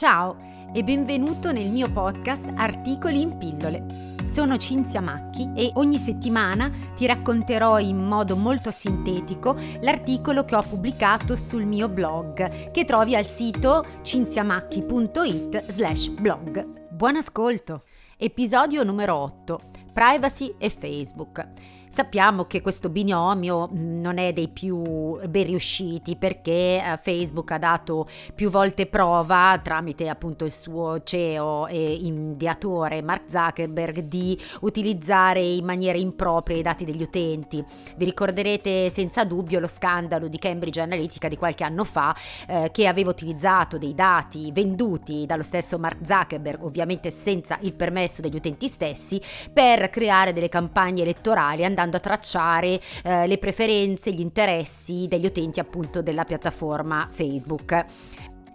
Ciao e benvenuto nel mio podcast Articoli in pillole. Sono Cinzia Macchi e ogni settimana ti racconterò in modo molto sintetico l'articolo che ho pubblicato sul mio blog che trovi al sito cinziamacchi.it slash blog. Buon ascolto! Episodio numero 8. Privacy e Facebook. Sappiamo che questo binomio mm, non è dei più ben riusciti perché eh, Facebook ha dato più volte prova tramite appunto il suo CEO e ideatore Mark Zuckerberg di utilizzare in maniera impropria i dati degli utenti. Vi ricorderete senza dubbio lo scandalo di Cambridge Analytica di qualche anno fa eh, che aveva utilizzato dei dati venduti dallo stesso Mark Zuckerberg, ovviamente senza il permesso degli utenti stessi, per creare delle campagne elettorali andando a tracciare eh, le preferenze, gli interessi degli utenti appunto della piattaforma Facebook.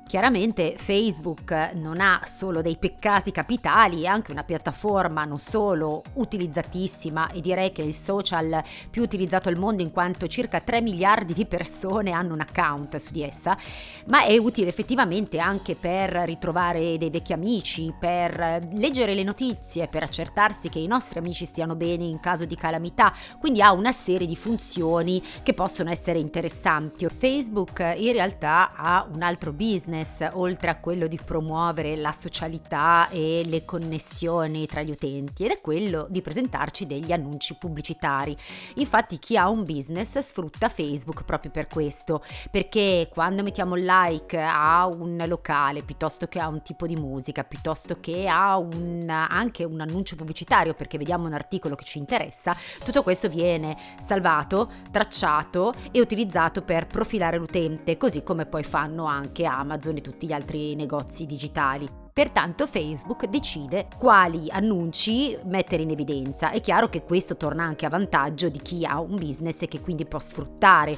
Chiaramente Facebook non ha solo dei peccati capitali, è anche una piattaforma non solo utilizzatissima e direi che è il social più utilizzato al mondo in quanto circa 3 miliardi di persone hanno un account su di essa, ma è utile effettivamente anche per ritrovare dei vecchi amici, per leggere le notizie, per accertarsi che i nostri amici stiano bene in caso di calamità, quindi ha una serie di funzioni che possono essere interessanti. Facebook in realtà ha un altro business business, oltre a quello di promuovere la socialità e le connessioni tra gli utenti, ed è quello di presentarci degli annunci pubblicitari. Infatti chi ha un business sfrutta Facebook proprio per questo, perché quando mettiamo like a un locale piuttosto che a un tipo di musica, piuttosto che a un, anche un annuncio pubblicitario, perché vediamo un articolo che ci interessa, tutto questo viene salvato, tracciato e utilizzato per profilare l'utente, così come poi fanno anche Amazon Amazon e tutti gli altri negozi digitali. Pertanto Facebook decide quali annunci mettere in evidenza. È chiaro che questo torna anche a vantaggio di chi ha un business e che quindi può sfruttare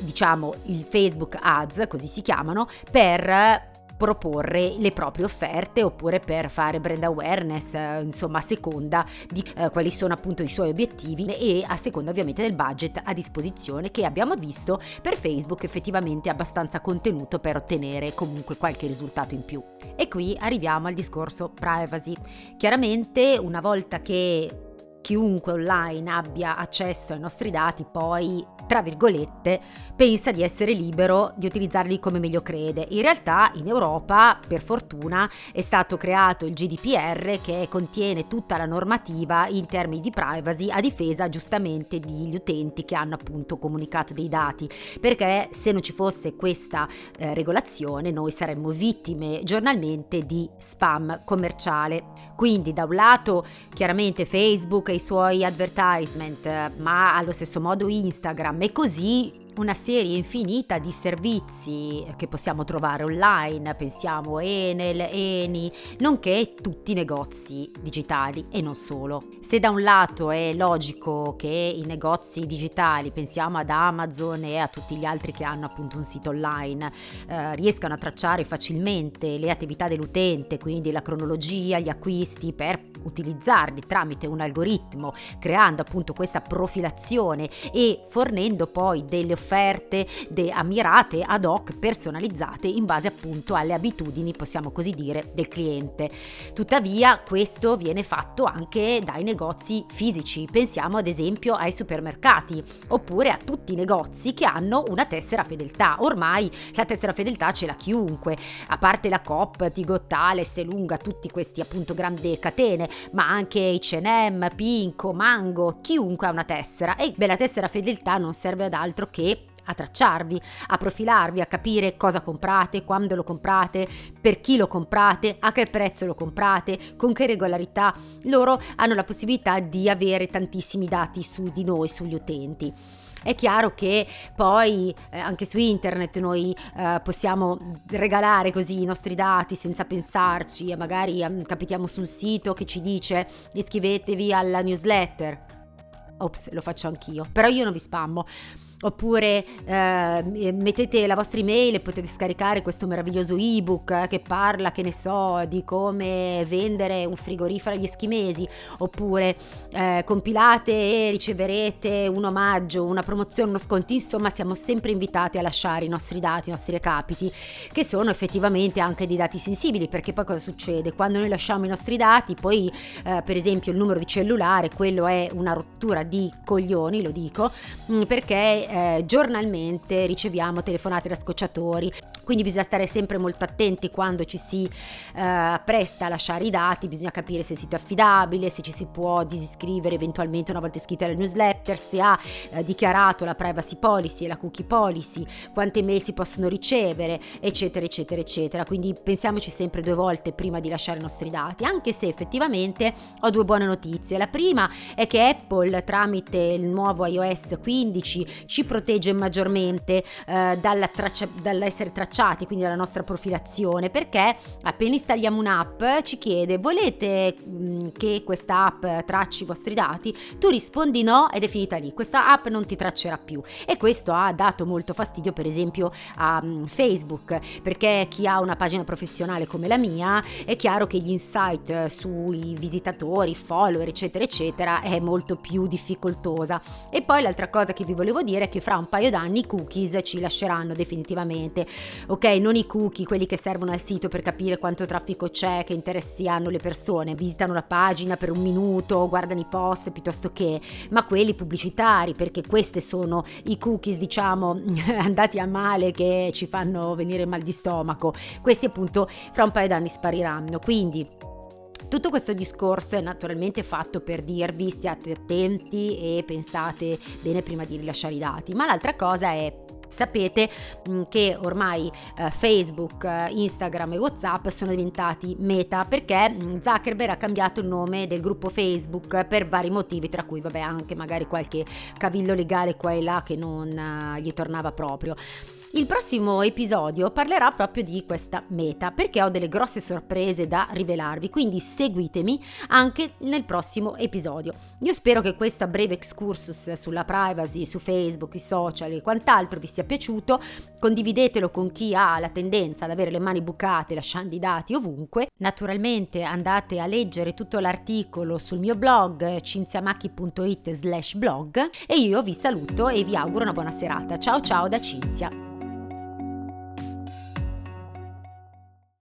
diciamo il Facebook Ads, così si chiamano, per proporre le proprie offerte oppure per fare brand awareness, eh, insomma a seconda di eh, quali sono appunto i suoi obiettivi e a seconda ovviamente del budget a disposizione che abbiamo visto per Facebook effettivamente abbastanza contenuto per ottenere comunque qualche risultato in più. E qui arriviamo al discorso privacy. Chiaramente una volta che chiunque online abbia accesso ai nostri dati poi tra virgolette, pensa di essere libero di utilizzarli come meglio crede. In realtà in Europa, per fortuna, è stato creato il GDPR che contiene tutta la normativa in termini di privacy a difesa giustamente degli utenti che hanno appunto comunicato dei dati, perché se non ci fosse questa eh, regolazione noi saremmo vittime giornalmente di spam commerciale. Quindi da un lato chiaramente Facebook e i suoi advertisement, ma allo stesso modo Instagram e così una serie infinita di servizi che possiamo trovare online, pensiamo Enel, Eni, nonché tutti i negozi digitali e non solo. Se da un lato è logico che i negozi digitali, pensiamo ad Amazon e a tutti gli altri che hanno appunto un sito online, eh, riescano a tracciare facilmente le attività dell'utente, quindi la cronologia, gli acquisti per utilizzarli tramite un algoritmo, creando appunto questa profilazione e fornendo poi delle offerte offerte de- ammirate ad hoc, personalizzate in base appunto alle abitudini, possiamo così dire, del cliente. Tuttavia questo viene fatto anche dai negozi fisici, pensiamo ad esempio ai supermercati oppure a tutti i negozi che hanno una tessera fedeltà. Ormai la tessera fedeltà ce l'ha chiunque, a parte la Coop, Tigottale, Lunga, tutti questi appunto grandi catene, ma anche H&M, Pinco, Mango, chiunque ha una tessera e beh la tessera fedeltà non serve ad altro che a tracciarvi, a profilarvi, a capire cosa comprate, quando lo comprate, per chi lo comprate, a che prezzo lo comprate, con che regolarità. Loro hanno la possibilità di avere tantissimi dati su di noi, sugli utenti. È chiaro che poi eh, anche su internet noi eh, possiamo regalare così i nostri dati senza pensarci e magari eh, capitiamo su un sito che ci dice iscrivetevi alla newsletter. Ops, lo faccio anch'io, però io non vi spammo oppure eh, mettete la vostra email e potete scaricare questo meraviglioso ebook eh, che parla, che ne so, di come vendere un frigorifero agli eschimesi, oppure eh, compilate e riceverete un omaggio, una promozione, uno sconto, insomma siamo sempre invitati a lasciare i nostri dati, i nostri recapiti, che sono effettivamente anche dei dati sensibili, perché poi cosa succede? Quando noi lasciamo i nostri dati, poi eh, per esempio il numero di cellulare, quello è una rottura di coglioni, lo dico, mm, perché eh, giornalmente riceviamo telefonate da scocciatori, quindi bisogna stare sempre molto attenti quando ci si eh, presta a lasciare i dati, bisogna capire se il sito è affidabile, se ci si può disiscrivere eventualmente una volta iscritti alla newsletter, se ha eh, dichiarato la privacy policy e la cookie policy, quante mail si possono ricevere, eccetera, eccetera, eccetera. Quindi pensiamoci sempre due volte prima di lasciare i nostri dati, anche se effettivamente ho due buone notizie. La prima è che Apple tramite il nuovo iOS 15 ci protegge maggiormente eh, dalla traccia, dall'essere tracciati quindi la nostra profilazione, perché appena installiamo un'app ci chiede volete mm, che questa app tracci i vostri dati? Tu rispondi no ed è finita lì, questa app non ti traccerà più e questo ha dato molto fastidio per esempio a mm, Facebook, perché chi ha una pagina professionale come la mia è chiaro che gli insight sui visitatori, follower eccetera eccetera è molto più difficoltosa. E poi l'altra cosa che vi volevo dire che fra un paio d'anni i cookies ci lasceranno definitivamente ok, non i cookie, quelli che servono al sito per capire quanto traffico c'è, che interessi hanno le persone, visitano la pagina per un minuto, guardano i post piuttosto che, ma quelli pubblicitari, perché questi sono i cookies, diciamo, andati a male che ci fanno venire mal di stomaco. Questi appunto fra un paio d'anni spariranno. Quindi tutto questo discorso è naturalmente fatto per dirvi stiate attenti e pensate bene prima di rilasciare i dati, ma l'altra cosa è Sapete mm, che ormai eh, Facebook, eh, Instagram e Whatsapp sono diventati meta perché mm, Zuckerberg ha cambiato il nome del gruppo Facebook per vari motivi, tra cui vabbè anche magari qualche cavillo legale qua e là che non uh, gli tornava proprio. Il prossimo episodio parlerà proprio di questa meta perché ho delle grosse sorprese da rivelarvi, quindi seguitemi anche nel prossimo episodio. Io spero che questo breve excursus sulla privacy, su Facebook, i social e quant'altro vi sia piaciuto. Condividetelo con chi ha la tendenza ad avere le mani bucate lasciando i dati ovunque. Naturalmente andate a leggere tutto l'articolo sul mio blog cinziamacchi.it slash blog e io vi saluto e vi auguro una buona serata. Ciao ciao da Cinzia.